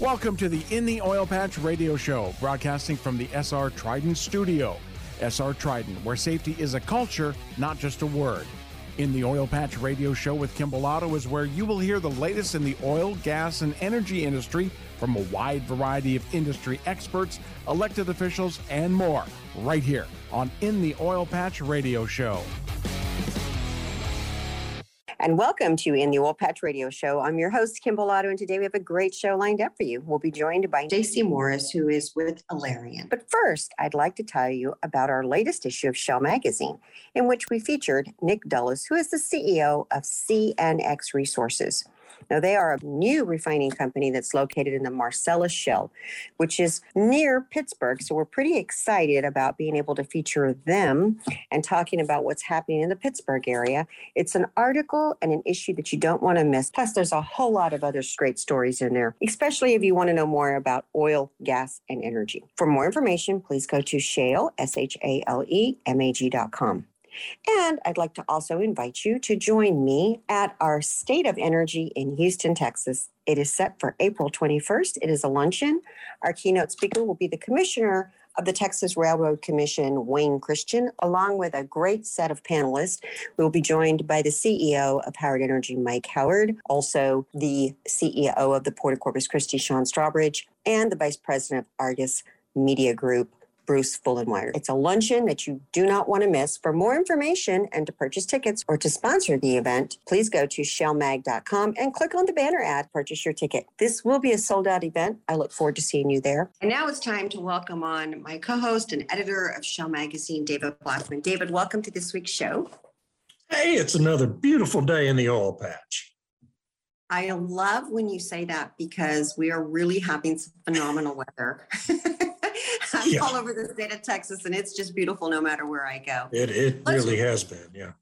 Welcome to the In the Oil Patch radio show, broadcasting from the SR Trident studio. SR Trident, where safety is a culture, not just a word. In the Oil Patch radio show with Kim Bellotto is where you will hear the latest in the oil, gas, and energy industry from a wide variety of industry experts, elected officials, and more, right here on In the Oil Patch radio show and welcome to In the Oil Patch Radio Show. I'm your host, Kim Bellotto, and today we have a great show lined up for you. We'll be joined by Stacy Morris, who is with Alerian. But first, I'd like to tell you about our latest issue of Shale Magazine, in which we featured Nick Deluliis, who is the CEO of CNX Resources. Now, they are a new refining company that's located in the Marcellus Shale, which is near Pittsburgh. So we're pretty excited about being able to feature them and talking about what's happening in the Pittsburgh area. It's an article and an issue that you don't want to miss. Plus, there's a whole lot of other great stories in there, especially if you want to know more about oil, gas, and energy. For more information, please go to shale, S H A L E M A G.com. And I'd like to also invite you to join me at our State of Energy in Houston, Texas. It is set for April 21st. It is a luncheon. Our keynote speaker will be the Commissioner of the Texas Railroad Commission, Wayne Christian, along with a great set of panelists. We will be joined by the CEO of Howard Energy, Mike Howard, also the CEO of the Port of Corpus Christi, Sean Strawbridge, and the Vice President of Argus Media Group, Bruce Fullenwire. It's a luncheon that you do not want to miss. For more information and to purchase tickets or to sponsor the event, please go to shalemag.com and click on the banner ad, purchase your ticket. This will be a sold out event. I look forward to seeing you there. And now it's time to welcome on my co host and editor of Shale Magazine, David Blackman. David, welcome to this week's show. Hey, it's another beautiful day in the oil patch. I love when you say that because we are really having some phenomenal weather. I'm yeah. all over the state of Texas, and it's just beautiful no matter where I go. It it really has been, yeah.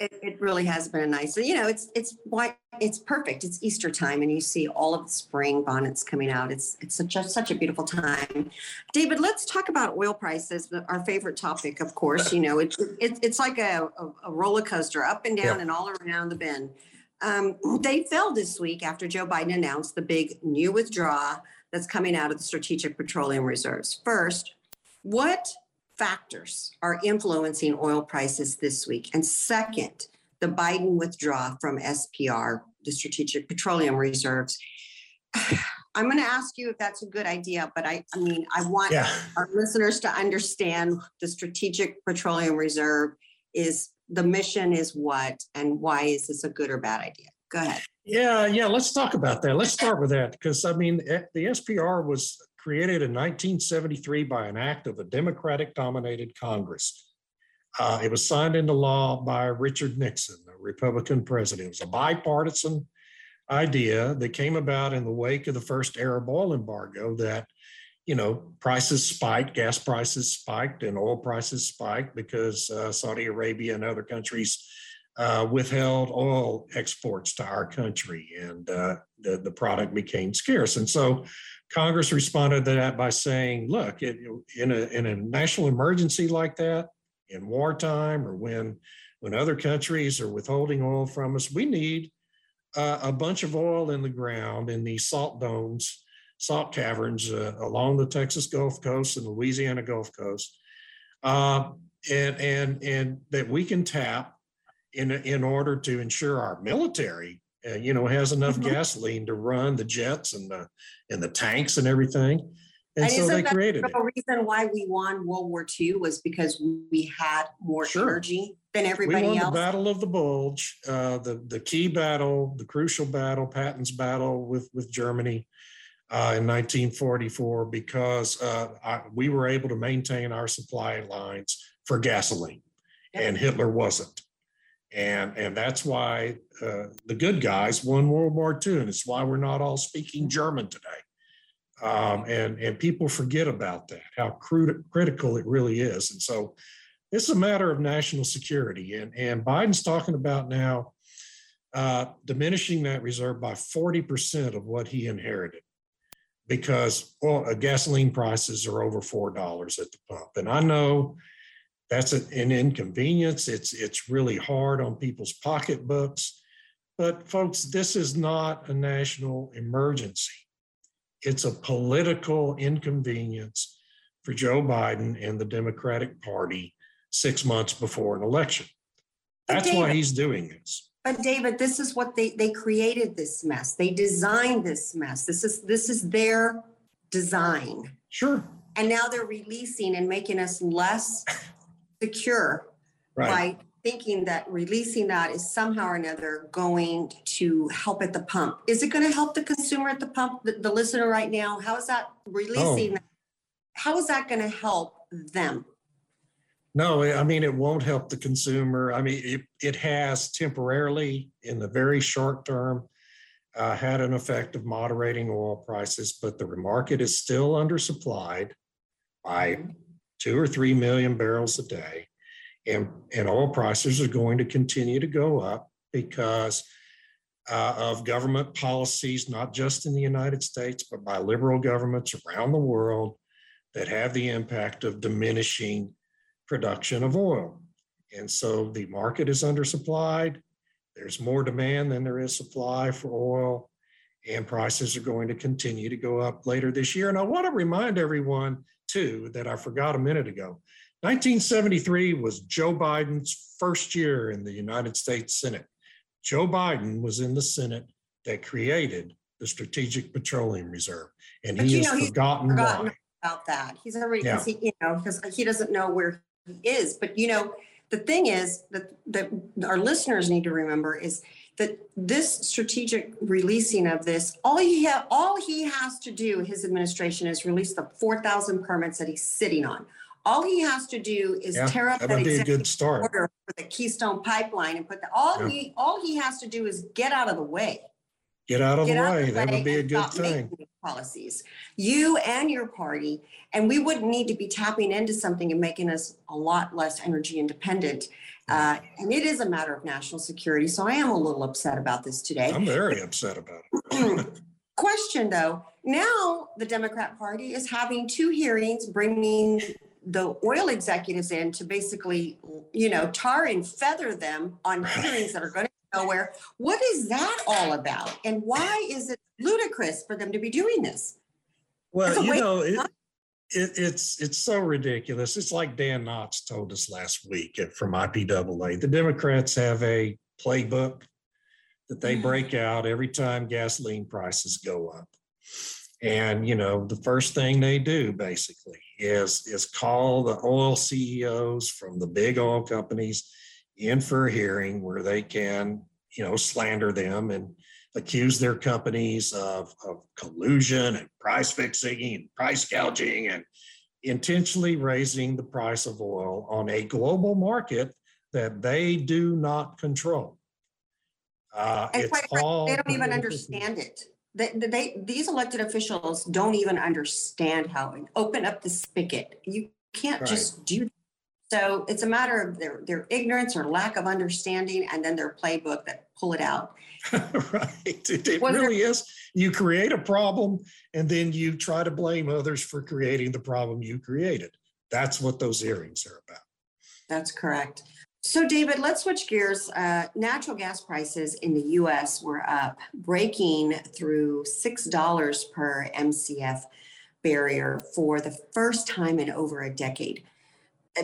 It, it really has been a nice. You know, it's it's why it's perfect. It's Easter time, and you see all of the spring bonnets coming out. It's it's such a, such a beautiful time. David, let's talk about oil prices. Our favorite topic, of course. You know, it's it, it's like a, a, roller coaster, up and down, yeah. and all around the bend. Um, they fell this week after Joe Biden announced the big new withdrawal that's coming out of the Strategic Petroleum Reserves. First, what factors are influencing oil prices this week? And second, the Biden withdrawal from SPR, the Strategic Petroleum Reserves. I'm going to ask you if that's a good idea, but I, I mean, I want yeah. our listeners to understand the Strategic Petroleum Reserve is the mission is what, and why is this a good or bad idea? Go ahead. Yeah, yeah. Let's talk about that. Let's start with that because I mean, eh, the SPR was created in 1973 by an act of a Democratic dominated Congress. Uh, it was signed into law by Richard Nixon, a Republican president. It was a bipartisan idea that came about in the wake of the first Arab oil embargo that, you know, prices spiked, gas prices spiked, and oil prices spiked because uh, Saudi Arabia and other countries uh, withheld oil exports to our country, and uh, the, the product became scarce. And so Congress responded to that by saying, look, it, in, a, in a national emergency like that, in wartime or when, when other countries are withholding oil from us, we need uh, a bunch of oil in the ground in these salt domes, salt caverns uh, along the Texas Gulf Coast and Louisiana Gulf Coast. Uh, and, and, and that we can tap in in order to ensure our military, uh, you know, has enough mm-hmm. gasoline to run the jets and the and the tanks and everything. And, and so they created the it. reason why we won World War II was because we had more sure. energy than everybody we won else. The Battle of the Bulge, uh, the the key battle, the crucial battle, Patton's battle with with Germany. Uh, in 1944, because uh, I, we were able to maintain our supply lines for gasoline, yep. and Hitler wasn't and and that's why uh, the good guys won World War II, and it's why we're not all speaking German today. Um, and and people forget about that, how critical it really is. And so, it's a matter of national security. And and Biden's talking about now uh, diminishing that reserve by forty percent of what he inherited, because well, uh, gasoline prices are over four dollars at the pump. And I know that's an inconvenience. It's it's really hard on people's pocketbooks. But folks, this is not a national emergency. It's a political inconvenience for Joe Biden and the Democratic Party six months before an election. That's David, why he's doing this. But David, this is what they they created this mess. They designed this mess. This is this is their design. Sure. And now they're releasing and making us less secure right. by thinking that releasing that is somehow or another going to help at the pump. Is it going to help the consumer at the pump, the, the listener right now? How is that releasing? Oh. How is that going to help them? No, I mean, it won't help the consumer. I mean, it, it has temporarily in the very short term uh, had an effect of moderating oil prices, but the market is still undersupplied by mm-hmm. Two or three million barrels a day and, and oil prices are going to continue to go up because uh, of government policies, not just in the United States, but by liberal governments around the world that have the impact of diminishing production of oil. And so the market is undersupplied. There's more demand than there is supply for oil, and prices are going to continue to go up later this year. And I want to remind everyone, too, that I forgot a minute ago 1973 was Joe Biden's first year in the United States Senate. Joe Biden was in the Senate that created the Strategic Petroleum Reserve, and but he has know, forgotten, forgotten why. about that. He's already, yeah. he, you know, because he doesn't know where he is. But you know, the thing is that that our listeners need to remember is that this strategic releasing of this, all he ha- all he has to do, his administration, is release the 4,000 permits that he's sitting on. All he has to do is Yeah, tear up that that be a good start. order for the Keystone Pipeline and put the, all Yeah. he, all he has to do is get out of the way. Get out of the out way. the That would be a good thing. Policies, you and your party, and we wouldn't need to be tapping into something and making us a lot less energy independent. Uh, and it is a matter of national security, so I am a little upset about this today. I'm very upset about it. Question though, now the Democrat Party is having two hearings bringing the oil executives in to basically, you know, tar and feather them on hearings that are going to go nowhere. What is that all about? And why is it ludicrous for them to be doing this? Well, you know, it, it, it's it's so ridiculous. It's like Dan Naatz told us last week from IPAA. The Democrats have a playbook that they mm-hmm. break out every time gasoline prices go up. And you know, the first thing they do basically is is call the oil CEOs from the big oil companies in for a hearing where they can, you know, slander them and accuse their companies of, of collusion and price fixing and price gouging and intentionally raising the price of oil on a global market that they do not control. Uh, it's all they don't even understand it. They, they, these elected officials don't even understand how open up the spigot. You can't right. just do that. So it's a matter of their, their ignorance or lack of understanding and then their playbook that pull it out. right. It, it really there, is. You create a problem and then you try to blame others for creating the problem you created. That's what those hearings are about. That's correct. So, David, let's switch gears. Uh, natural gas prices in the US were up, breaking through $6 per MCF barrier for the first time in over a decade.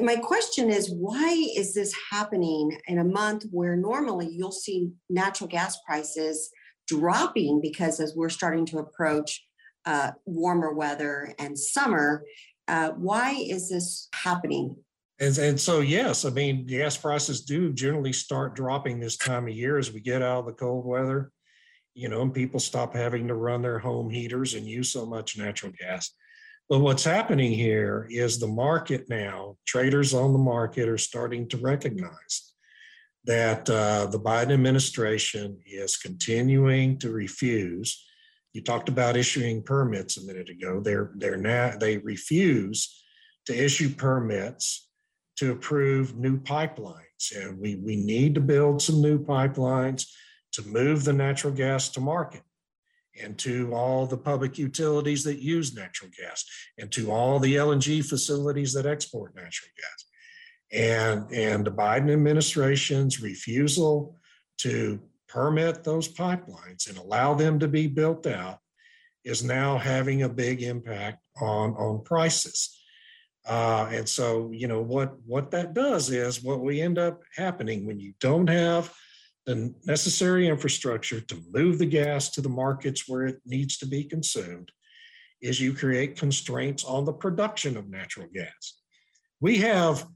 My question is why is this happening in a month where normally you'll see natural gas prices dropping because as we're starting to approach uh, warmer weather and summer? Uh, why is this happening and, and so, yes, I mean, gas prices do generally start dropping this time of year as we get out of the cold weather, you know, and people stop having to run their home heaters and use so much natural gas. But what's happening here is the market now, traders on the market are starting to recognize that uh, the Biden administration is continuing to refuse. You talked about issuing permits a minute ago. They're they're now they refuse to issue permits to approve new pipelines. And we, we need to build some new pipelines to move the natural gas to market and to all the public utilities that use natural gas and to all the LNG facilities that export natural gas. And, and the Biden administration's refusal to permit those pipelines and allow them to be built out is now having a big impact on, on prices. Uh, and so, you know, what, what that does is what we end up happening when you don't have the necessary infrastructure to move the gas to the markets where it needs to be consumed is you create constraints on the production of natural gas. We have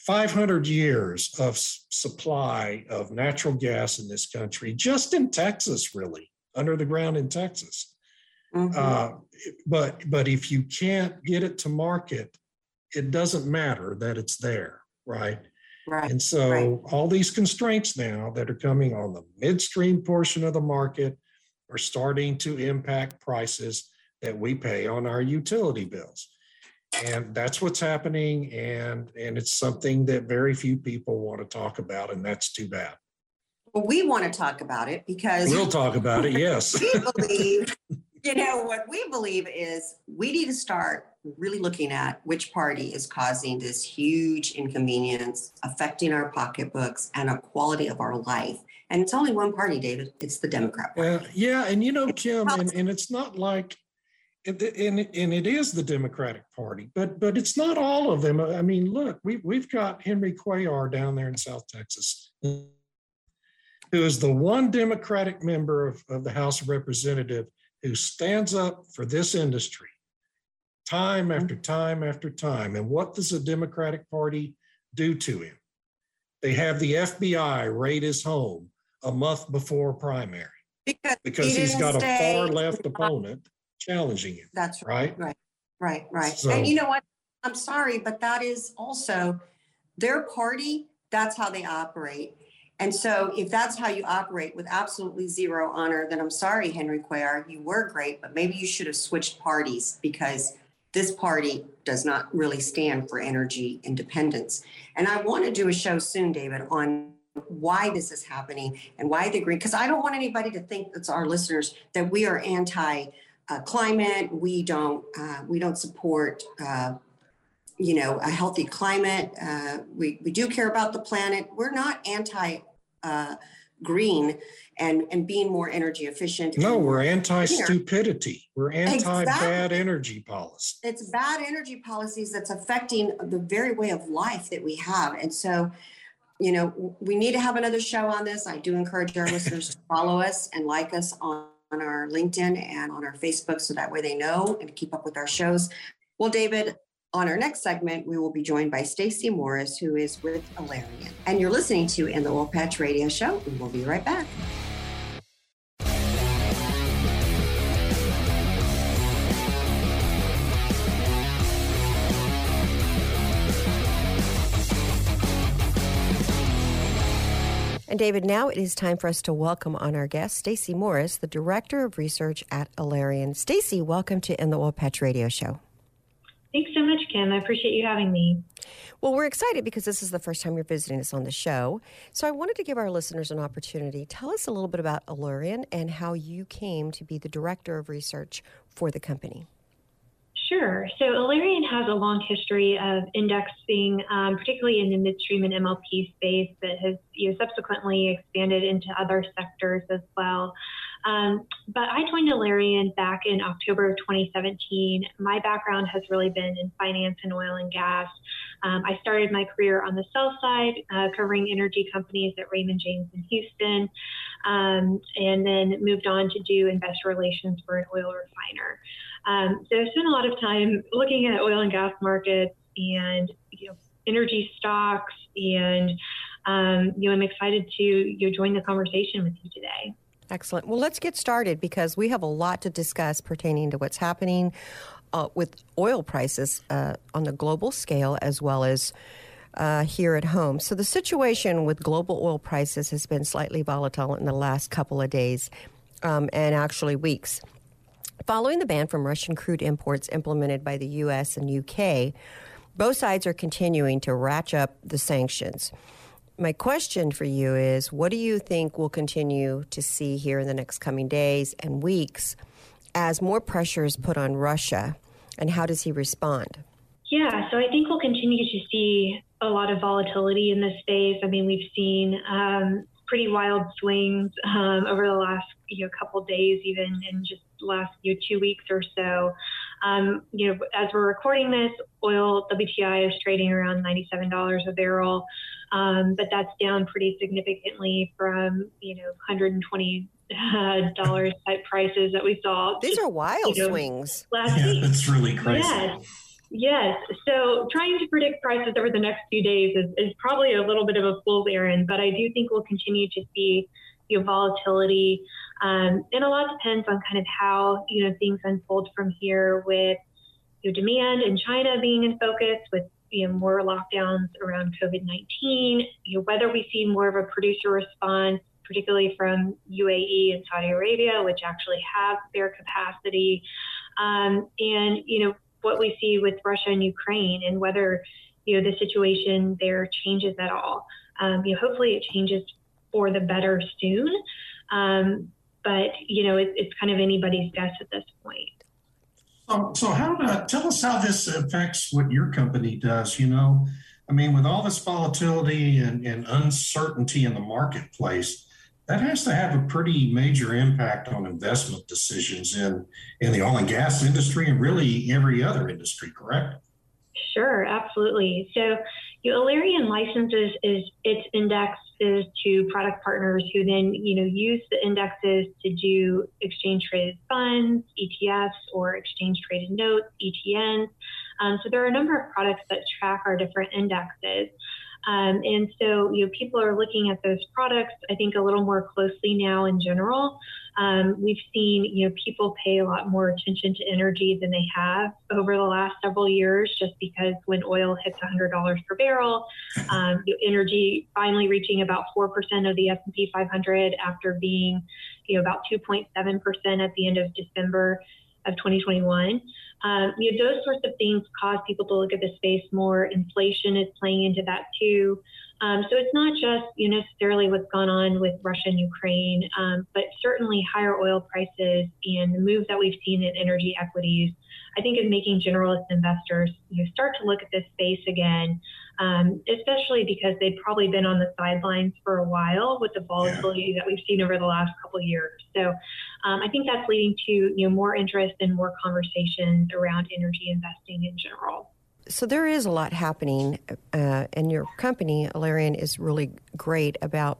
500 years of supply of natural gas in this country, just in Texas, really, under the ground in Texas. Mm-hmm. Uh, but but if you can't get it to market, it doesn't matter that it's there, right? Right. And so right. all these constraints now that are coming on the midstream portion of the market are starting to impact prices that we pay on our utility bills. And that's what's happening and and it's something that very few people want to talk about and that's too bad. Well, we want to talk about it because we'll talk about it, yes. we believe you know, what we believe is we need to start really looking at which party is causing this huge inconvenience, affecting our pocketbooks and a quality of our life. And it's only one party, David. It's the Democrat party. Uh, yeah, and you know, Kim, and, and it's not like and, and, and it is the Democratic Party, but but it's not all of them. I mean, look, we we've got Henry Cuellar down there in South Texas, who is the one Democratic member of, of the House of Representative who stands up for this industry time mm-hmm. after time after time. And what does the Democratic Party do to him? They have the FBI raid his home a month before primary because, because he has got a far left opponent challenging him. That's right. Right, right, right. So, and you know what? I'm sorry, but that is also their party. That's how they operate. And so, if that's how you operate with absolutely zero honor, then I'm sorry, Henry Cuellar, you were great, but maybe you should have switched parties because this party does not really stand for energy independence. And I want to do a show soon, David, on why this is happening and why the green, because I don't want anybody to think that's our listeners that we are anti uh, climate. We don't, uh, we don't support uh, you know, a healthy climate. Uh, we, we do care about the planet. We're not anti uh, green and and being more energy efficient. No, we're anti stupidity. We're anti bad energy policy. It's bad energy policies that's affecting the very way of life that we have, and so. You know, we need to have another show on this. I do encourage our listeners to follow us and like us on, on our LinkedIn and on our Facebook so that way they know and keep up with our shows. Well, David, on our next segment, we will be joined by Stacy Morris, who is with Alerian. And you're listening to In the Oil Patch Radio Show. And we'll be right back. And David, now it is time for us to welcome on our guest, Stacy Morris, the Director of Research at Alerian. Stacy, welcome to In the Oil Patch Radio Show. Thanks so much, Kim. I appreciate you having me. Well, we're excited because this is the first time you're visiting us on the show. So I wanted to give our listeners an opportunity. Tell us a little bit about Alerian and how you came to be the director of research for the company. Sure. So Alerian has a long history of indexing, um, particularly in the midstream and MLP space, that has you know, subsequently expanded into other sectors as well. Um, but I joined Alerian back in October of 2017. My background has really been in finance and oil and gas. Um, I started my career on the sell side, uh, covering energy companies at Raymond James in Houston, um, and then moved on to do investor relations for an oil refiner. Um, so I spent a lot of time looking at oil and gas markets and you know, energy stocks, and um, you know, I'm excited to you know, join the conversation with you today. Excellent. Well, let's get started because we have a lot to discuss pertaining to what's happening uh, with oil prices uh, on the global scale as well as uh, here at home. So, the situation with global oil prices has been slightly volatile in the last couple of days um, and actually weeks. Following the ban from Russian crude imports implemented by the U.S. and U.K., both sides are continuing to ratchet up the sanctions my question for you is what do you think we'll continue to see here in the next coming days and weeks as more pressure is put on Russia? And how does he respond? Yeah, so I think we'll continue to see a lot of volatility in this space. I mean, we've seen um, pretty wild swings um, over the last you know, couple days, even in just last you know, two weeks or so. Um, you know, as we're recording this, oil WTI is trading around $97 a barrel, um, but that's down pretty significantly from you know 120 dollars type prices that we saw. These are wild you know, swings. Last yeah, week. that's really crazy. Yes. Yes. So trying to predict prices over the next few days is, is probably a little bit of a fool's errand, but I do think we'll continue to see you know, volatility. Um, and a lot depends on kind of how, you know, things unfold from here with you know, demand in China being in focus with you know, more lockdowns around COVID-19, you know, whether we see more of a producer response, particularly from UAE and Saudi Arabia, which actually have spare capacity, um, and, you know, what we see with Russia and Ukraine and whether, you know, the situation there changes at all. Um, you know, hopefully it changes for the better soon. Um, but, you know, it, it's kind of anybody's guess at this point. So, so how to, tell us how this affects what your company does, you know? I mean, with all this volatility and, and uncertainty in the marketplace, that has to have a pretty major impact on investment decisions in, in the oil and gas industry and really every other industry, correct? Sure, absolutely. So, Alerian licenses is its indexes to product partners who then, you know, use the indexes to do exchange traded funds, ETFs, or exchange traded notes, ETNs. Um, so there are a number of products that track our different indexes. Um, and so, you know, people are looking at those products, I think, a little more closely now in general. Um, we've seen, you know, people pay a lot more attention to energy than they have over the last several years, just because when oil hits $100 per barrel, um, energy finally reaching about 4% of the S&P 500 after being, you know, about 2.7% at the end of December of 2021. Um, you know, those sorts of things cause people to look at the space more. Inflation is playing into that too. Um, so it's not just you know, necessarily what's gone on with Russia and Ukraine, um, but certainly higher oil prices and the move that we've seen in energy equities, I think is making generalist investors you know, start to look at this space again, um, especially because they've probably been on the sidelines for a while with the volatility yeah. that we've seen over the last couple of years. So um, I think that's leading to you know more interest and more conversations around energy investing in general so there is a lot happening, uh, and your company, Alerian, is really great about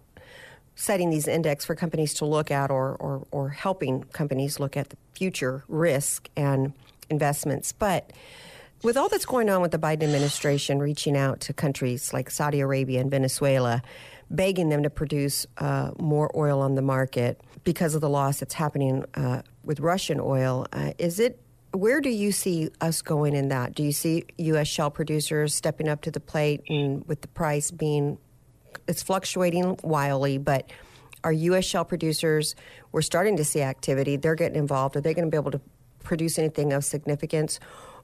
setting these index for companies to look at or, or, or helping companies look at the future risk and investments. But with all that's going on with the Biden administration reaching out to countries like Saudi Arabia and Venezuela, begging them to produce uh, more oil on the market because of the loss that's happening uh, with Russian oil, uh, is it where do you see us going in that? Do you see U.S. shale producers stepping up to the plate and with the price being, it's fluctuating wildly, but are U.S. shale producers, we're starting to see activity, they're getting involved. Are they going to be able to produce anything of significance?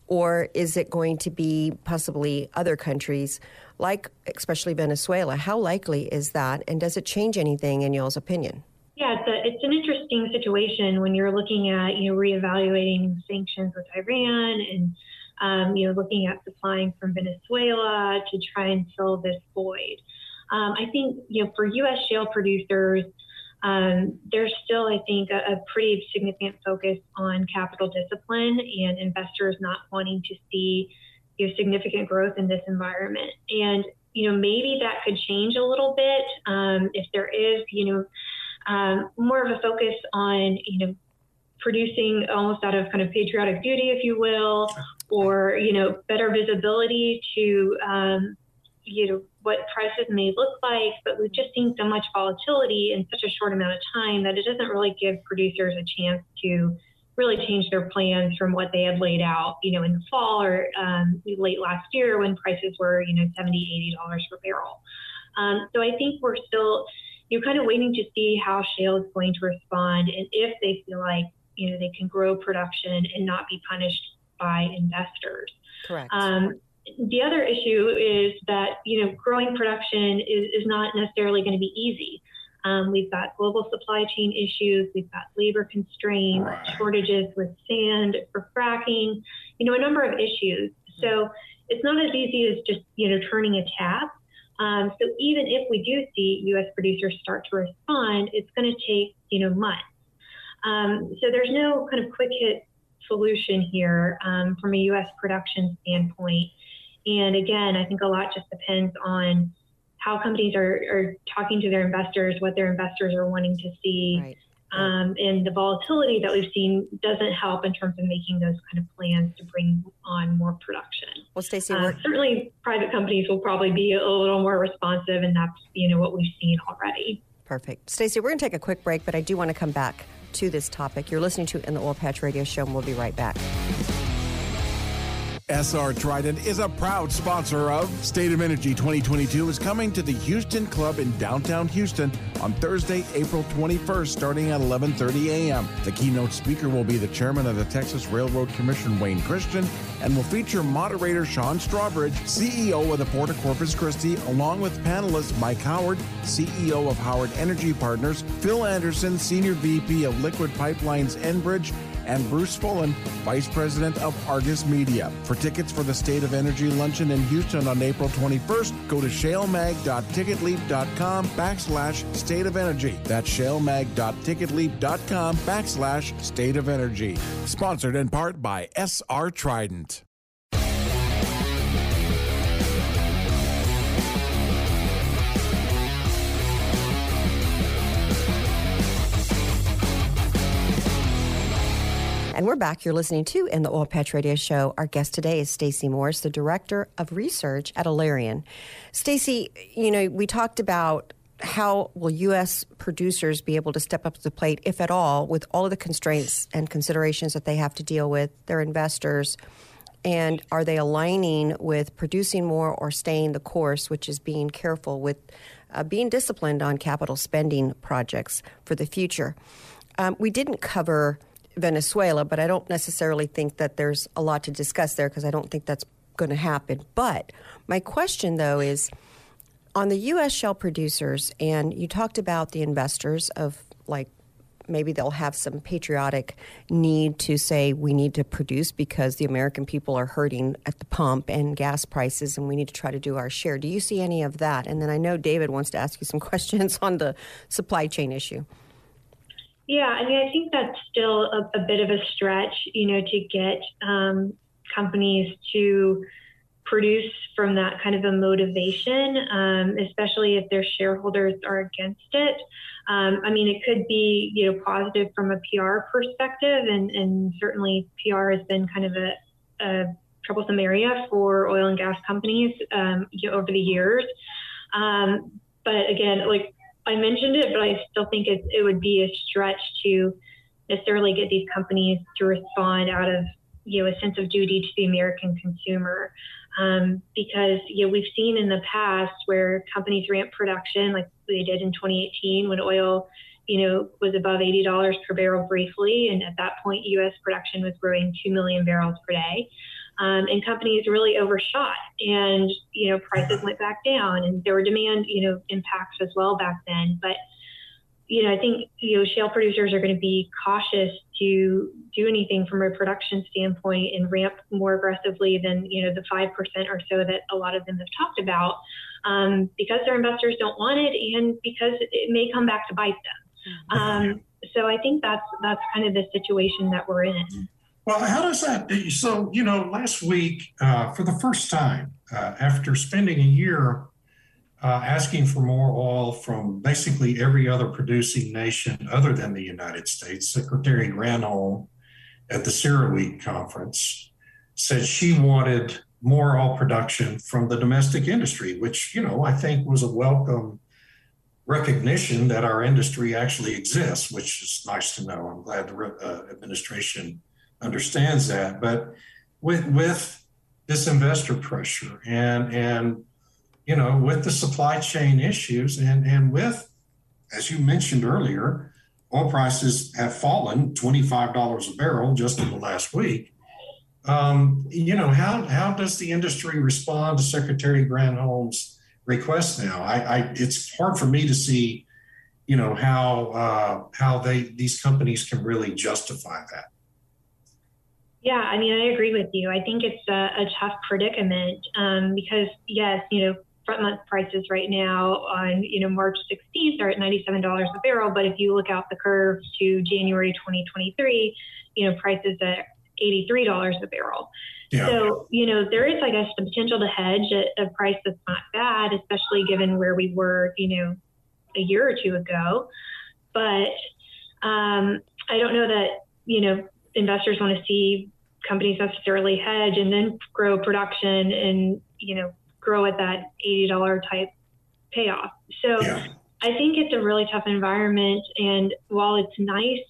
Or is it going to be possibly other countries, like especially Venezuela? How likely is that? And does it change anything in y'all's opinion? Yeah, it's, a, it's an interesting situation when you're looking at, you know, reevaluating sanctions with Iran and, um, you know, looking at supplying from Venezuela to try and fill this void. Um, I think, you know, for U.S. shale producers, um, there's still, I think, a, a, pretty significant focus on capital discipline and investors not wanting to see you know, significant growth in this environment. And, you know, maybe that could change a little bit um, if there is, you know, um, more of a focus on, you know, producing almost out of kind of patriotic duty, if you will, or, you know, better visibility to, um, you know, what prices may look like. But we've just seen so much volatility in such a short amount of time that it doesn't really give producers a chance to really change their plans from what they had laid out, you know, in the fall or um, late last year when prices were, you know, 70 $80 per barrel. Um, so I think we're still, you're kind of waiting to see how shale is going to respond and if they feel like you know they can grow production and not be punished by investors. Correct. Um, the other issue is that you know growing production is, is not necessarily going to be easy. Um, we've got global supply chain issues. We've got labor constraints, shortages with sand for fracking. You know, a number of issues. So it's not as easy as just you know turning a tap. Um, so even if we do see U.S. producers start to respond, it's going to take you know months. Um, so there's no kind of quick hit solution here um, from a U.S. production standpoint. And again, I think a lot just depends on how companies are, are talking to their investors, what their investors are wanting to see. Right. Um, and the volatility that we've seen doesn't help in terms of making those kind of plans to bring on more production. Well, Stacey, uh, certainly private companies will probably be a little more responsive, and that's you know what we've seen already. Perfect, Stacey. We're going to take a quick break, but I do want to come back to this topic. You're listening to in the Oil Patch Radio Show, and we'll be right back. SR Trident is a proud sponsor of State of Energy 2022 is coming to the Houston Club in downtown Houston on Thursday, April 21st starting at 11:30 a.m. The keynote speaker will be the chairman of the Texas Railroad Commission Wayne Christian and will feature moderator Sean Strawbridge, CEO of the Port of Corpus Christi, along with panelists Mike Howard, CEO of Howard Energy Partners, Phil Anderson, Senior VP of Liquid Pipelines Enbridge, and Bruce Fullen, Vice President of Argus Media. For tickets for the State of Energy Luncheon in Houston on April 21st, go to shalemag.ticketleap.com backslash state of energy. That's shalemag.ticketleap.com backslash state of energy. Sponsored in part by SR Trident. And we're back. You're listening to In the Oil Patch Radio Show. Our guest today is Stacy Morris, the Director of Research at Alerian. Stacy, you know, we talked about how will U.S. producers be able to step up to the plate, if at all, with all of the constraints and considerations that they have to deal with, their investors, and are they aligning with producing more or staying the course, which is being careful with uh, being disciplined on capital spending projects for the future? Um, we didn't cover Venezuela, but I don't necessarily think that there's a lot to discuss there because I don't think that's going to happen. But my question, though, is on the U.S. shale producers, and you talked about the investors of like maybe they'll have some patriotic need to say we need to produce because the American people are hurting at the pump and gas prices and we need to try to do our share. Do you see any of that? And then I know David wants to ask you some questions on the supply chain issue. Yeah, I mean, I think that's still a, a bit of a stretch, you know, to get um, companies to produce from that kind of a motivation, um, especially if their shareholders are against it. Um, I mean, it could be, you know, positive from a PR perspective, and, and certainly PR has been kind of a, a troublesome area for oil and gas companies um, you know, over the years. Um, but again, like I mentioned it, but I still think it, it would be a stretch to necessarily get these companies to respond out of you know a sense of duty to the American consumer. Um, because you know we've seen in the past where companies ramp production like they did in 2018 when oil you know was above $80 per barrel briefly and at that point US production was growing 2 million barrels per day um, and companies really overshot and you know prices went back down and there were demand you know impacts as well back then. But you know i think you know shale producers are going to be cautious to do anything from a production standpoint and ramp more aggressively than you know the 5% or so that a lot of them have talked about um, because their investors don't want it and because it may come back to bite them. Mm-hmm. um, so i think that's that's kind of the situation that we're in well, how does that? So, you know, last week, uh, for the first time, uh, after spending a year uh, asking for more oil from basically every other producing nation other than the United States, Secretary Granholm at the CERAWeek conference said she wanted more oil production from the domestic industry, which, you know, I think was a welcome recognition that our industry actually exists, which is nice to know. I'm glad the uh, administration understands that. But with with this investor pressure and and you know with the supply chain issues and and with as you mentioned earlier, oil prices have fallen twenty five dollars a barrel just in the last week. Um, you know how how does the industry respond to Secretary Granholm's request now? I, I it's hard for me to see you know how uh, how they these companies can really justify that. Yeah, I mean, I agree with you. I think it's a, a tough predicament um, because, yes, you know, front month prices right now on you know March 16th are at $97 a barrel, but if you look out the curve to January 2023, you know prices at $83 a barrel. Yeah. So, you know, there is, I guess, the potential to hedge at a price that's not bad, especially given where we were, you know, a year or two ago. But um, I don't know that, you know, investors want to see companies necessarily hedge and then grow production and, you know, grow at that $80 type payoff. So yeah. I think it's a really tough environment. And while it's nice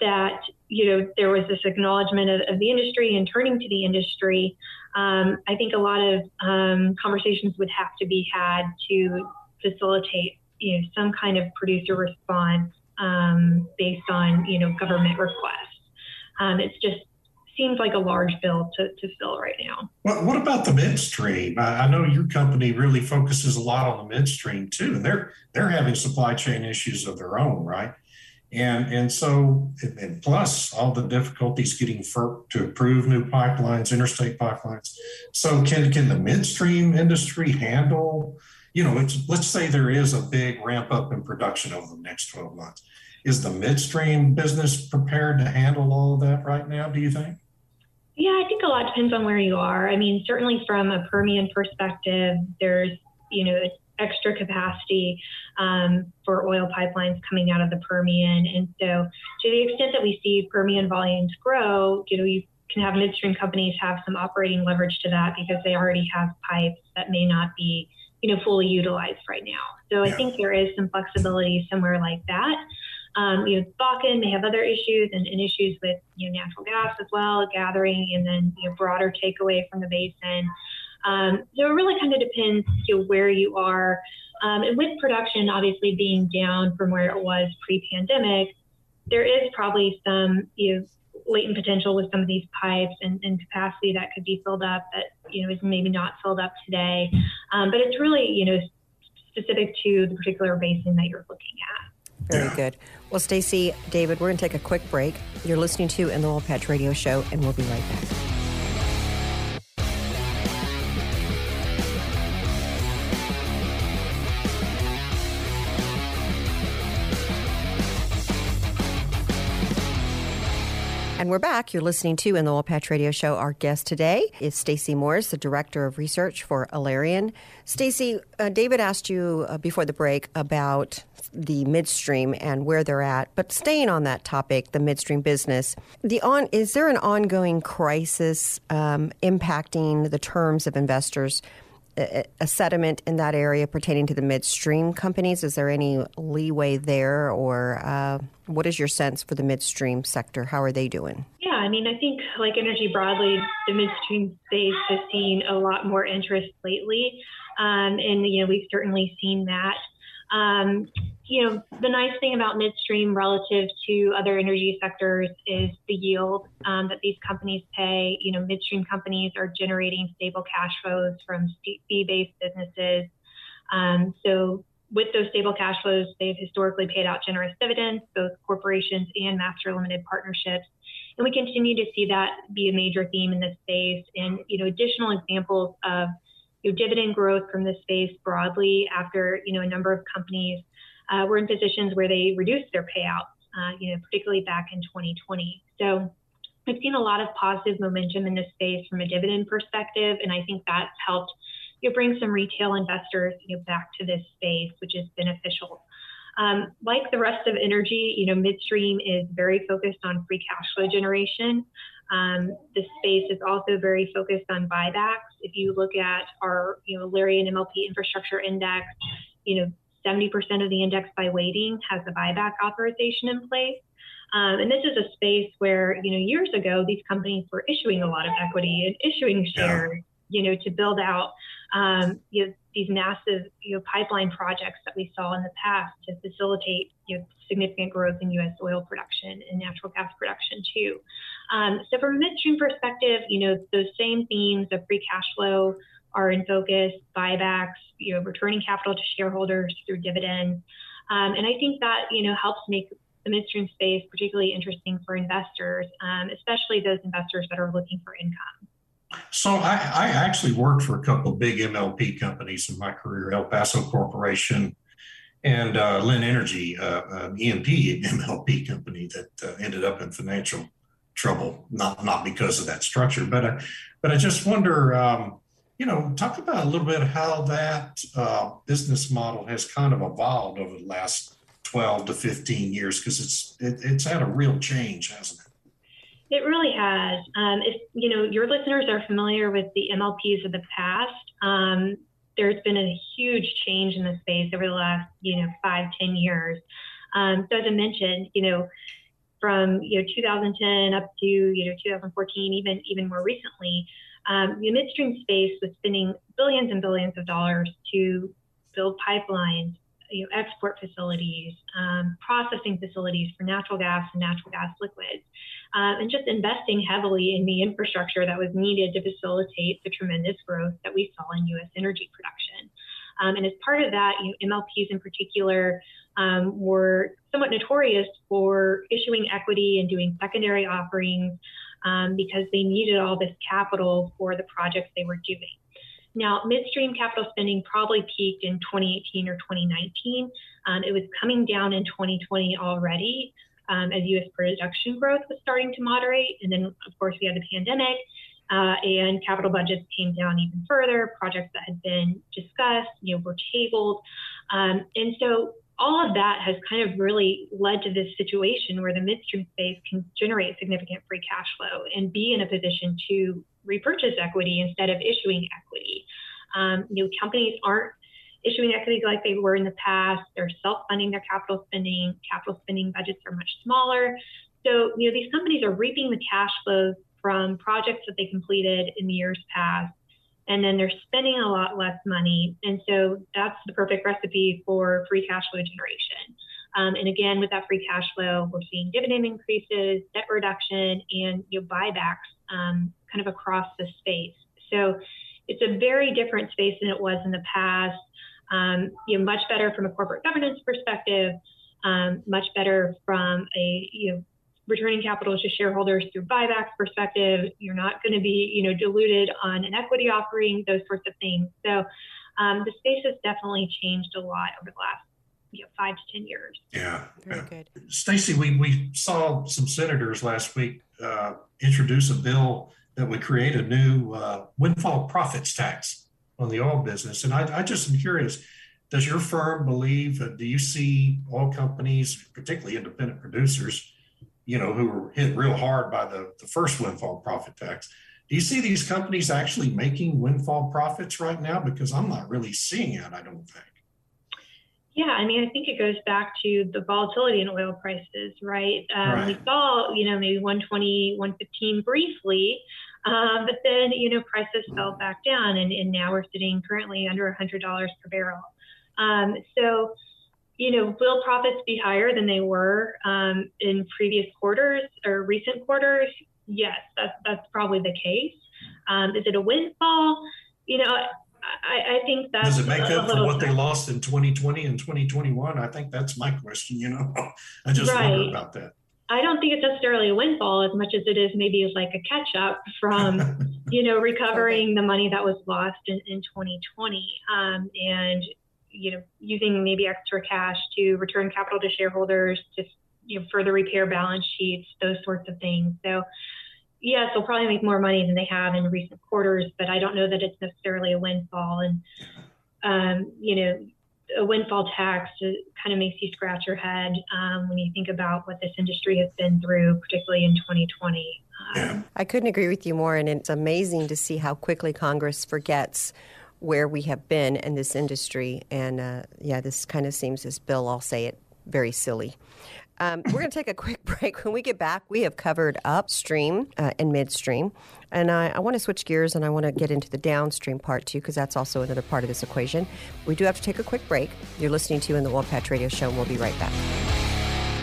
that you know there was this acknowledgement of, of the industry and turning to the industry, um, I think a lot of um, conversations would have to be had to facilitate you know some kind of producer response um, based on you know government requests. Um, it's just seems like a large bill to, to fill right now. What, what about the midstream? I, I, know your company really focuses a lot on the midstream too, and they're they're having supply chain issues of their own, right? And, and so, and plus all the difficulties getting FERC to approve new pipelines, interstate pipelines. So can, can the midstream industry handle, you know, let's say there is a big ramp up in production over the next 12 months. Is the midstream business prepared to handle all of that right now, do you think? Yeah, I think a lot depends on where you are. I mean, certainly from a Permian perspective, there's, you know, extra capacity um, for oil pipelines coming out of the Permian. And so, to the extent that we see Permian volumes grow, you know, you can have midstream companies have some operating leverage to that because they already have pipes that may not be, you know, fully utilized right now. So yeah. I think there is some flexibility somewhere like that. Um, you know, Bakken may have other issues and, and, issues with you know natural gas as well, gathering, and then you know broader takeaway from the basin. Um, so it really kind of depends to where you are. Um, and with production obviously being down from where it was pre-pandemic, there is probably some you know, latent potential with some of these pipes and, and, capacity that could be filled up that you know is maybe not filled up today. Um, but it's really you know specific to the particular basin that you're looking at. Very good. Well, Stacy, David, we're going to take a quick break. You're listening to In the Oil Patch Radio Show, and we'll be right back. We're back. You're listening to in the Oil Patch Radio Show. Our guest today is Stacy Morris, the Director of Research for Alerian. Stacy, uh, David asked you uh, before the break about the midstream and where they're at. But staying on that topic, the midstream business, the on is there an ongoing crisis um, impacting the terms of investors? A sediment in that area pertaining to the midstream companies? Is there any leeway there, or uh, what is your sense for the midstream sector? How are they doing? Yeah, I mean, I think like energy broadly, the midstream space has seen a lot more interest lately, um, and you know we've certainly seen that. Um, you know, the nice thing about midstream relative to other energy sectors is the yield um, that these companies pay. You know, midstream companies are generating stable cash flows from fee-based businesses. Um, so with those stable cash flows, they've historically paid out generous dividends, both corporations and master limited partnerships. And we continue to see that be a major theme in this space. And, you know, additional examples of you know, dividend growth from this space broadly after, you know, a number of companies uh, were in positions where they reduced their payouts, uh, you know, particularly back in 2020. So we've seen a lot of positive momentum in this space from a dividend perspective, and I think that's helped you know, bring some retail investors you know, back to this space, which is beneficial. Um, like the rest of energy, you know, midstream is very focused on free cash flow generation. Um, the space is also very focused on buybacks. If you look at our, you know, Alerian MLP infrastructure index, you know, 70% of the index by weighting has a buyback authorization in place. Um, and this is a space where, you know, years ago, these companies were issuing a lot of equity and issuing shares, yeah. you know, to build out, um, you know, these massive, you know, pipeline projects that we saw in the past to facilitate, you know, significant growth in U.S. oil production and natural gas production too. Um, so from a midstream perspective, you know, those same themes of free cash flow, are in focus, buybacks, you know, returning capital to shareholders through dividends. Um, and I think that, you know, helps make the midstream space particularly interesting for investors, um, especially those investors that are looking for income. So I, I actually worked for a couple of big MLP companies in my career, El Paso Corporation and uh, Linn Energy, uh, uh, E&P MLP company that uh, ended up in financial trouble, not not because of that structure, but I, but I just wonder, um, you know, talk about a little bit how that uh, business model has kind of evolved over the last 12 to 15 years, because it's it, it's had a real change, hasn't it? It really has. Um, if you know your listeners are familiar with the MLPs of the past, um, there's been a huge change in the space over the last you know five ten years. Um, so as I mentioned, you know from you know 2010 up to you know 2014, even even more recently, um, the midstream space was spending billions and billions of dollars to build pipelines, you know, export facilities, um, processing facilities for natural gas and natural gas liquids, um, and just investing heavily in the infrastructure that was needed to facilitate the tremendous growth that we saw in U.S. energy production. Um, and as part of that, you know, MLPs in particular um, were somewhat notorious for issuing equity and doing secondary offerings um, because they needed all this capital for the projects they were doing. Now, midstream capital spending probably peaked in 2018 or 2019. Um, it was coming down in 2020 already um, as U.S. production growth was starting to moderate. And then, of course, we had the pandemic uh, and capital budgets came down even further. Projects that had been discussed, you know, were tabled. Um, and so all of that has kind of really led to this situation where the midstream space can generate significant free cash flow and be in a position to repurchase equity instead of issuing equity. Um, you know, companies aren't issuing equity like they were in the past. They're self-funding their capital spending. Capital spending budgets are much smaller. So, you know, these companies are reaping the cash flows from projects that they completed in the years past and then they're spending a lot less money. And so that's the perfect recipe for free cash flow generation. Um, and again, with that free cash flow, we're seeing dividend increases, debt reduction, and you know, buybacks um, kind of across the space. So it's a very different space than it was in the past. Um, you know, much better from a corporate governance perspective, um, much better from a you know returning capital to shareholders through buybacks perspective. You're not going to be, you know, diluted on an equity offering, those sorts of things. So um, the space has definitely changed a lot over the last you know, five to ten years. Yeah, very good. Stacy, we we saw some senators last week uh, introduce a bill that would create a new uh, windfall profits tax on the oil business, and I, I just am curious. Does your firm believe? Uh, do you see oil companies, particularly independent producers, you know, who were hit real hard by the, the first windfall profit tax. Do you see these companies actually making windfall profits right now? Because I'm not really seeing it, I don't think. Yeah, I mean, I think it goes back to the volatility in oil prices, right? Um, right. We saw, you know, maybe 120, 115 briefly, um, but then, you know, prices fell back down, and, and now we're sitting currently under $100 per barrel. Um, so, you know, will profits be higher than they were um, in previous quarters or recent quarters? Yes, that's that's probably the case. Um, is it a windfall? You know, I, I think that's does it make up for what they lost in 2020 and 2021? I think that's my question. You know, I just right. wonder about that. I don't think it's necessarily a windfall as much as it is maybe like a catch up from, you know, recovering the money that was lost in, in 2020. Um, and you know, using maybe extra cash to return capital to shareholders, to you know, further repair balance sheets, those sorts of things. So, yes, they'll probably make more money than they have in recent quarters, but I don't know that it's necessarily a windfall. And, um, you know, a windfall tax kind of makes you scratch your head um, when you think about what this industry has been through, particularly in 2020. Um, I couldn't agree with you more, and it's amazing to see how quickly Congress forgets where we have been in this industry. And uh, yeah, this kind of seems, as Bill, I'll say it, very silly. Um, we're going to take a quick break. When we get back, we have covered upstream uh, and midstream. And I, I want to switch gears and I want to get into the downstream part too, because that's also another part of this equation. We do have to take a quick break. You're listening to in the Oil Patch Radio Show, and we'll be right back.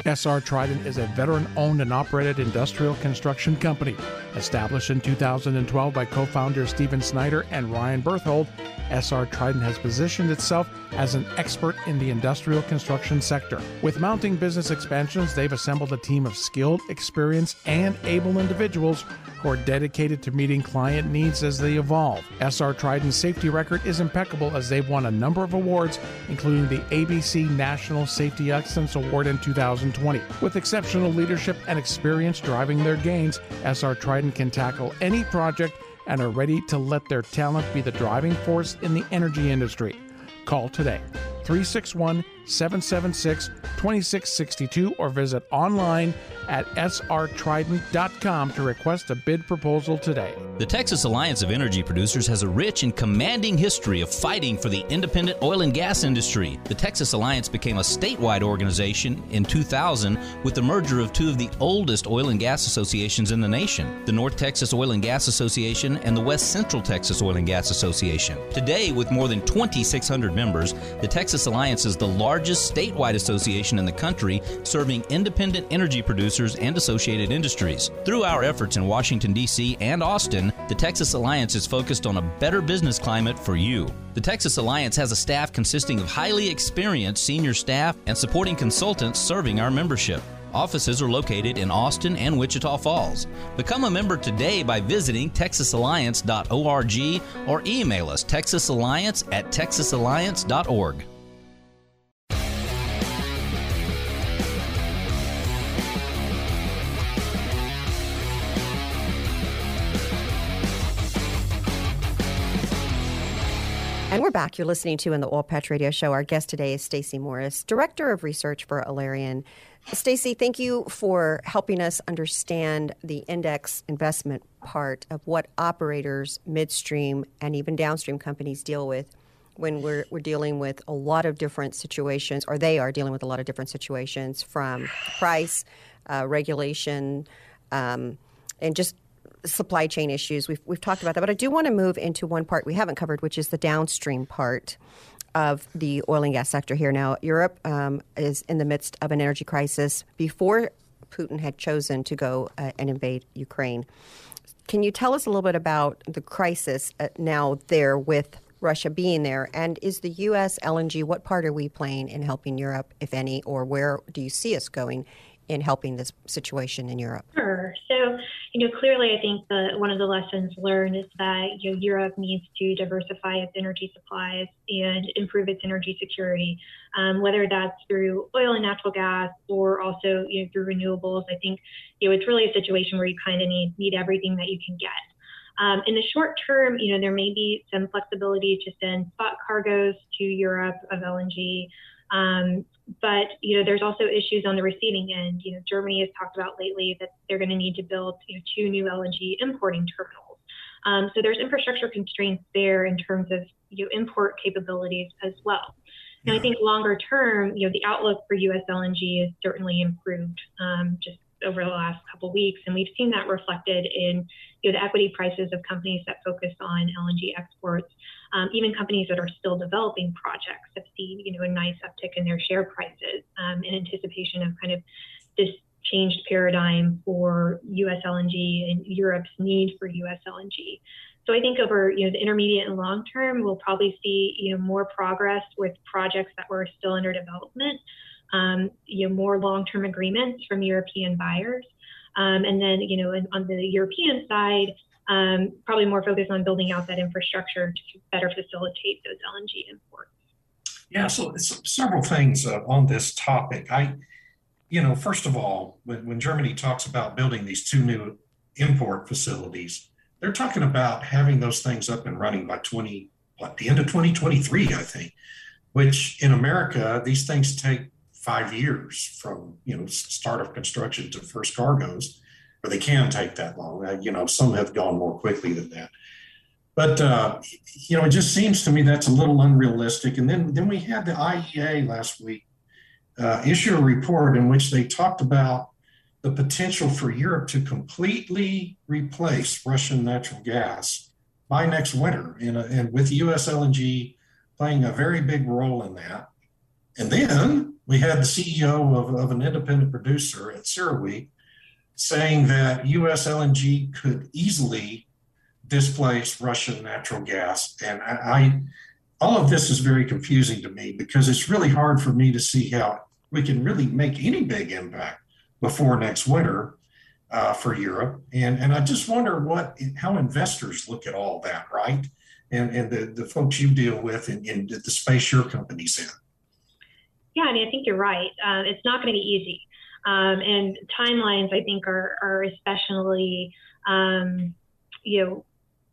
SR Trident is a veteran owned and operated industrial construction company. Established in 2012 by co founders Stephen Snyder and Ryan Berthold, SR Trident has positioned itself as an expert in the industrial construction sector. With mounting business expansions, they've assembled a team of skilled, experienced, and able individuals who are dedicated to meeting client needs as they evolve. SR Trident's safety record is impeccable as they've won a number of awards, including the ABC National Safety Excellence Award in 2020. With exceptional leadership and experience driving their gains, SR Trident can tackle any project and are ready to let their talent be the driving force in the energy industry. Call today 361 776 2662 or visit online at srtrident.com to request a bid proposal today. The Texas Alliance of Energy Producers has a rich and commanding history of fighting for the independent oil and gas industry. The Texas Alliance became a statewide organization in 2000 with the merger of two of the oldest oil and gas associations in the nation the North Texas Oil and Gas Association and the West Central Texas Oil and Gas Association. Today, with more than 2,600 members, the Texas Alliance is the largest statewide association in the country serving independent energy producers and associated industries. Through our efforts in Washington, D.C. and Austin, the Texas Alliance is focused on a better business climate for you. The Texas Alliance has a staff consisting of highly experienced senior staff and supporting consultants serving our membership. Offices are located in Austin and Wichita Falls. Become a member today by visiting texasalliance.org or email us texasalliance at texasalliance.org. And we're back. You're listening to in the Oil Patch Radio Show. Our guest today is Stacy Morris, Director of Research for Alerian. Stacy, thank you for helping us understand the index investment part of what operators, midstream, and even downstream companies deal with when we're, we're dealing with a lot of different situations, or they are dealing with a lot of different situations from price, uh, regulation, um, and just supply chain issues. We've, we've talked about that, but I do want to move into one part we haven't covered, which is the downstream part of the oil and gas sector here. Now, Europe um, is in the midst of an energy crisis before Putin had chosen to go uh, and invade Ukraine. Can you tell us a little bit about the crisis uh, now there with Russia being there? And is the U.S. LNG, what part are we playing in helping Europe, if any, or where do you see us going in helping this situation in Europe? Sure. So, you know, clearly, I think that one of the lessons learned is that you know Europe needs to diversify its energy supplies and improve its energy security, um, whether that's through oil and natural gas or also you know through renewables. I think you know it's really a situation where you kind of need need everything that you can get. Um, in the short term, you know, there may be some flexibility to send spot cargoes to Europe of LNG. Um, but you know, there's also issues on the receiving end. You know, Germany has talked about lately that they're going to need to build you know, two new LNG importing terminals. Um, so there's infrastructure constraints there in terms of you know, import capabilities as well. Now, I think longer term, you know, the outlook for U.S. LNG is certainly improved um, just over the last couple weeks, and we've seen that reflected in you know, the equity prices of companies that focus on LNG exports. Um, even companies that are still developing projects have seen, you know, a nice uptick in their share prices um, in anticipation of kind of this changed paradigm for U.S. LNG and Europe's need for U.S. LNG. So I think over you know the intermediate and long term, we'll probably see you know more progress with projects that were still under development, um, you know more long-term agreements from European buyers, um, and then you know on the European side, um, probably more focused on building out that infrastructure to better facilitate those LNG imports. Yeah, so several things uh, on this topic. I, you know, first of all, when, when Germany talks about building these two new import facilities, they're talking about having those things up and running by 20, what, the end of 2023, I think, which in America, these things take five years from, you know, start of construction to first cargoes or they can take that long. Uh, you know, some have gone more quickly than that. But uh, you know, it just seems to me that's a little unrealistic. And then then we had the IEA last week uh, issue a report in which they talked about the potential for Europe to completely replace Russian natural gas by next winter, in a, and with U.S. LNG playing a very big role in that. And then we had the CEO of, of an independent producer at CERAWeek saying that US LNG could easily displace Russian natural gas. And I, I, all of this is very confusing to me because it's really hard for me to see how we can really make any big impact before next winter uh, for Europe. And, and I just wonder what how investors look at all that, right? And, and the, the folks you deal with and, and the space your company's in. Yeah, I mean, I think you're right. Uh, it's not going to be easy. Um, and timelines, I think, are, are especially, um, you know,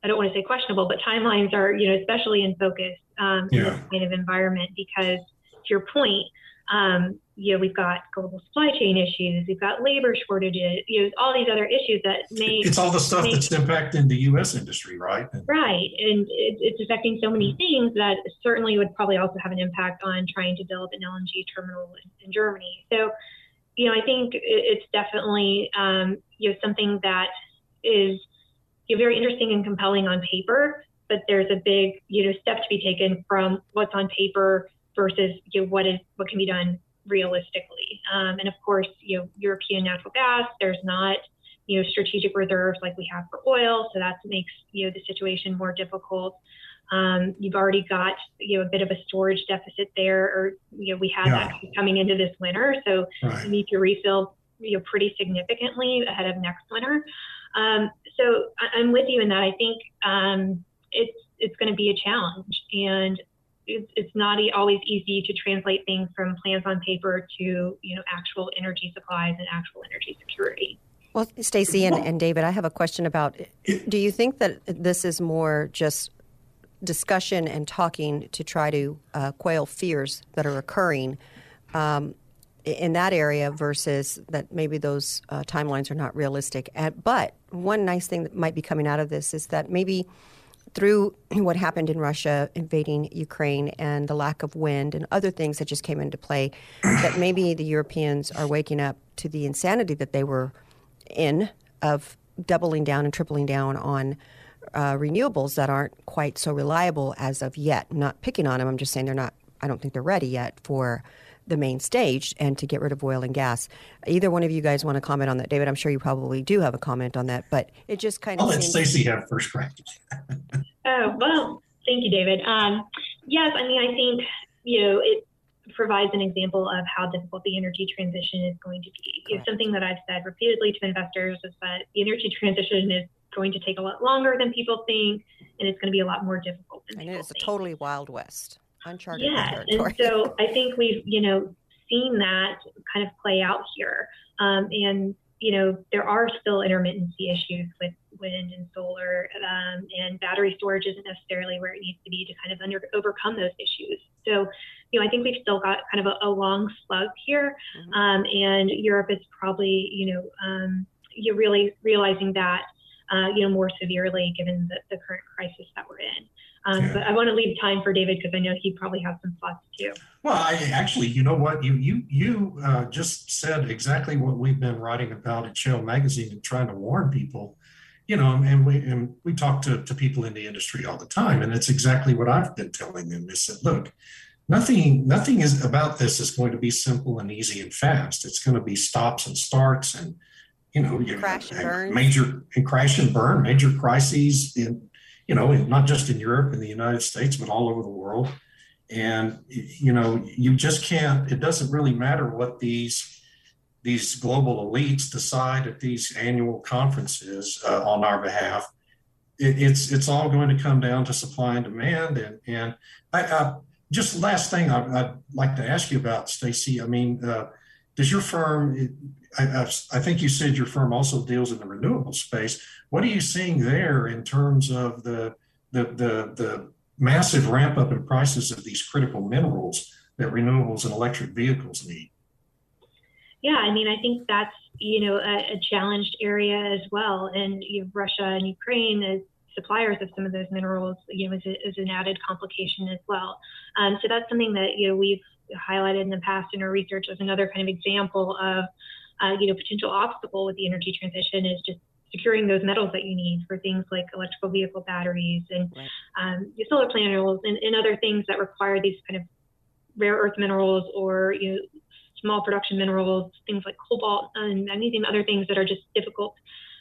I don't want to say questionable, but timelines are, you know, especially in focus um, yeah. in this kind of environment because, to your point, um, you know, we've got global supply chain issues, we've got labor shortages, you know, all these other issues that may. It's all the stuff that's impacting the U.S. industry, right? Right, and it, it's affecting so many things that certainly would probably also have an impact on trying to build an LNG terminal in, in Germany. So, you know, I think it's definitely um, you know something that is you know, very interesting and compelling on paper, but there's a big you know step to be taken from what's on paper versus you know, what is what can be done realistically. Um, and of course, you know, European natural gas, there's not, you know, strategic reserves like we have for oil. So that makes, you know, the situation more difficult. Um, you've already got, you know, a bit of a storage deficit there, or, you know, we have yeah. that coming into this winter. So right. you need to refill, you know, pretty significantly ahead of next winter. Um, so I, am with you in that. I think um, it's, it's going to be a challenge. And it's, it's not always easy to translate things from plans on paper to you know actual energy supplies and actual energy security. Well, Stacy and, and David, I have a question about do you think that this is more just discussion and talking to try to uh, quail fears that are occurring um, in that area versus that maybe those uh, timelines are not realistic? But one nice thing that might be coming out of this is that maybe through what happened in Russia invading Ukraine and the lack of wind and other things that just came into play, that maybe the Europeans are waking up to the insanity that they were in of doubling down and tripling down on uh, renewables that aren't quite so reliable as of yet. I'm not picking on them. I'm just saying they're not. I don't think they're ready yet for the main stage and to get rid of oil and gas. Either one of you guys want to comment on that, David? I'm sure you probably do have a comment on that, but it just kind of. I'll let Stacy have first crack. oh well, thank you, David. Um, yes, I mean I think you know it provides an example of how difficult the energy transition is going to be. You know, something that I've said repeatedly to investors is that the energy transition is going to take a lot longer than people think, and it's going to be a lot more difficult. and it is a totally wild west uncharted yeah, territory. and so I think we've you know seen that kind of play out here, um, and you know there are still intermittency issues with wind and solar, um, and battery storage isn't necessarily where it needs to be to kind of under, overcome those issues. So, you know, I think we've still got kind of a, a long slug here, mm-hmm. um, and Europe is probably you know um, you're really realizing that uh, you know more severely given the, the current crisis that we're in. Um, yeah. But I want to leave time for David because I know he probably has some thoughts too. Well, I actually, you know what, you you you uh, just said exactly what we've been writing about at Shale Magazine and trying to warn people. You know, and we and we talk to, to people in the industry all the time, and it's exactly what I've been telling them. Is that look, nothing nothing is about this is going to be simple and easy and fast. It's going to be stops and starts and you know, crash and burn. major and crash and burn, major crises in you know, not just in Europe and the United States, but all over the world. And you know, you just can't. It doesn't really matter what these these global elites decide at these annual conferences uh, on our behalf. It, it's it's all going to come down to supply and demand. And and I, uh, just last thing I, would like to ask you about, Stacy. I mean, uh, does your firm? I, I, think you said your firm also deals in the renewable space. What are you seeing there in terms of the the the, the massive ramp up in prices of these critical minerals that renewables and electric vehicles need? Yeah, I mean, I think that's you know a, a challenged area as well, and you know, Russia and Ukraine as suppliers of some of those minerals, you know, is, a, is an added complication as well. Um, so that's something that you know we've highlighted in the past in our research as another kind of example of uh, you know, potential obstacle with the energy transition is just securing those metals that you need for things like electrical vehicle batteries and right. um, solar panels and, and, other things that require these kind of rare earth minerals or you know small production minerals, things like cobalt and magnesium, other things that are just difficult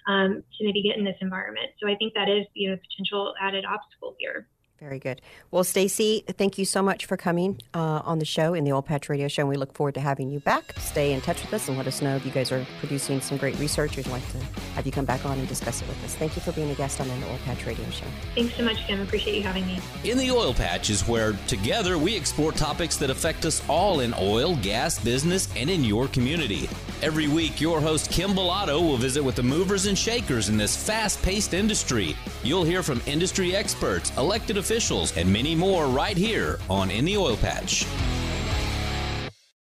um, to maybe get in this environment. So I think that is you know potential added obstacle here. Very good. Well, Stacy, thank you so much for coming uh, on the show in the Oil Patch Radio Show, and we look forward to having you back. Stay in touch with us and let us know if you guys are producing some great research. We'd like to have you come back on and discuss it with us. Thank you for being a guest on the Oil Patch Radio Show. Thanks so much, Kim. Appreciate you having me. In the Oil Patch is where together we explore topics that affect us all in oil, gas, business, and in your community. Every week, your host Kim Bellotto will visit with the movers and shakers in this fast-paced industry. You'll hear from industry experts, elected officials, and many more right here on In the Oil Patch.